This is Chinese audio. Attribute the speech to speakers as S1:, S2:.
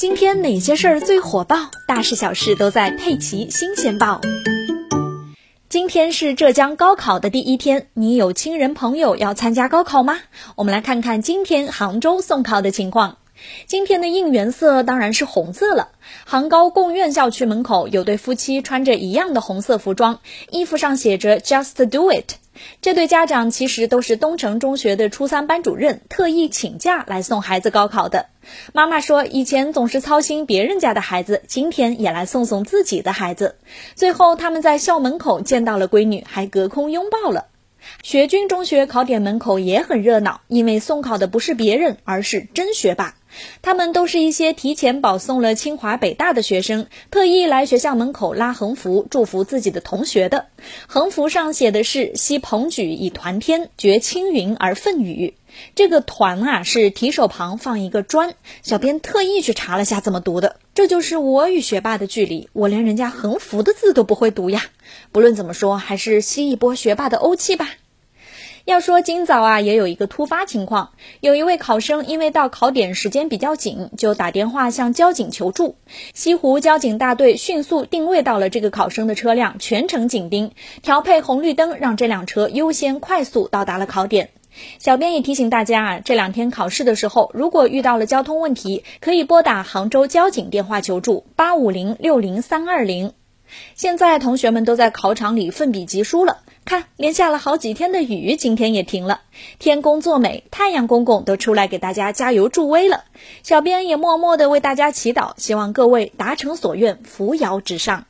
S1: 今天哪些事儿最火爆？大事小事都在《佩奇新鲜报》。今天是浙江高考的第一天，你有亲人朋友要参加高考吗？我们来看看今天杭州送考的情况。今天的应援色当然是红色了。杭高贡院校区门口有对夫妻穿着一样的红色服装，衣服上写着 “Just Do It”。这对家长其实都是东城中学的初三班主任，特意请假来送孩子高考的。妈妈说，以前总是操心别人家的孩子，今天也来送送自己的孩子。最后，他们在校门口见到了闺女，还隔空拥抱了。学军中学考点门口也很热闹，因为送考的不是别人，而是真学霸。他们都是一些提前保送了清华北大的学生，特意来学校门口拉横幅，祝福自己的同学的。横幅上写的是“惜鹏举以团天，绝青云而奋羽”。这个“团”啊，是提手旁放一个专。小编特意去查了下怎么读的，这就是我与学霸的距离，我连人家横幅的字都不会读呀。不论怎么说，还是吸一波学霸的欧气吧。要说今早啊，也有一个突发情况，有一位考生因为到考点时间比较紧，就打电话向交警求助。西湖交警大队迅速定位到了这个考生的车辆，全程紧盯，调配红绿灯，让这辆车优先快速到达了考点。小编也提醒大家啊，这两天考试的时候，如果遇到了交通问题，可以拨打杭州交警电话求助：八五零六零三二零。现在同学们都在考场里奋笔疾书了。看，连下了好几天的雨，今天也停了。天公作美，太阳公公都出来给大家加油助威了。小编也默默的为大家祈祷，希望各位达成所愿，扶摇直上。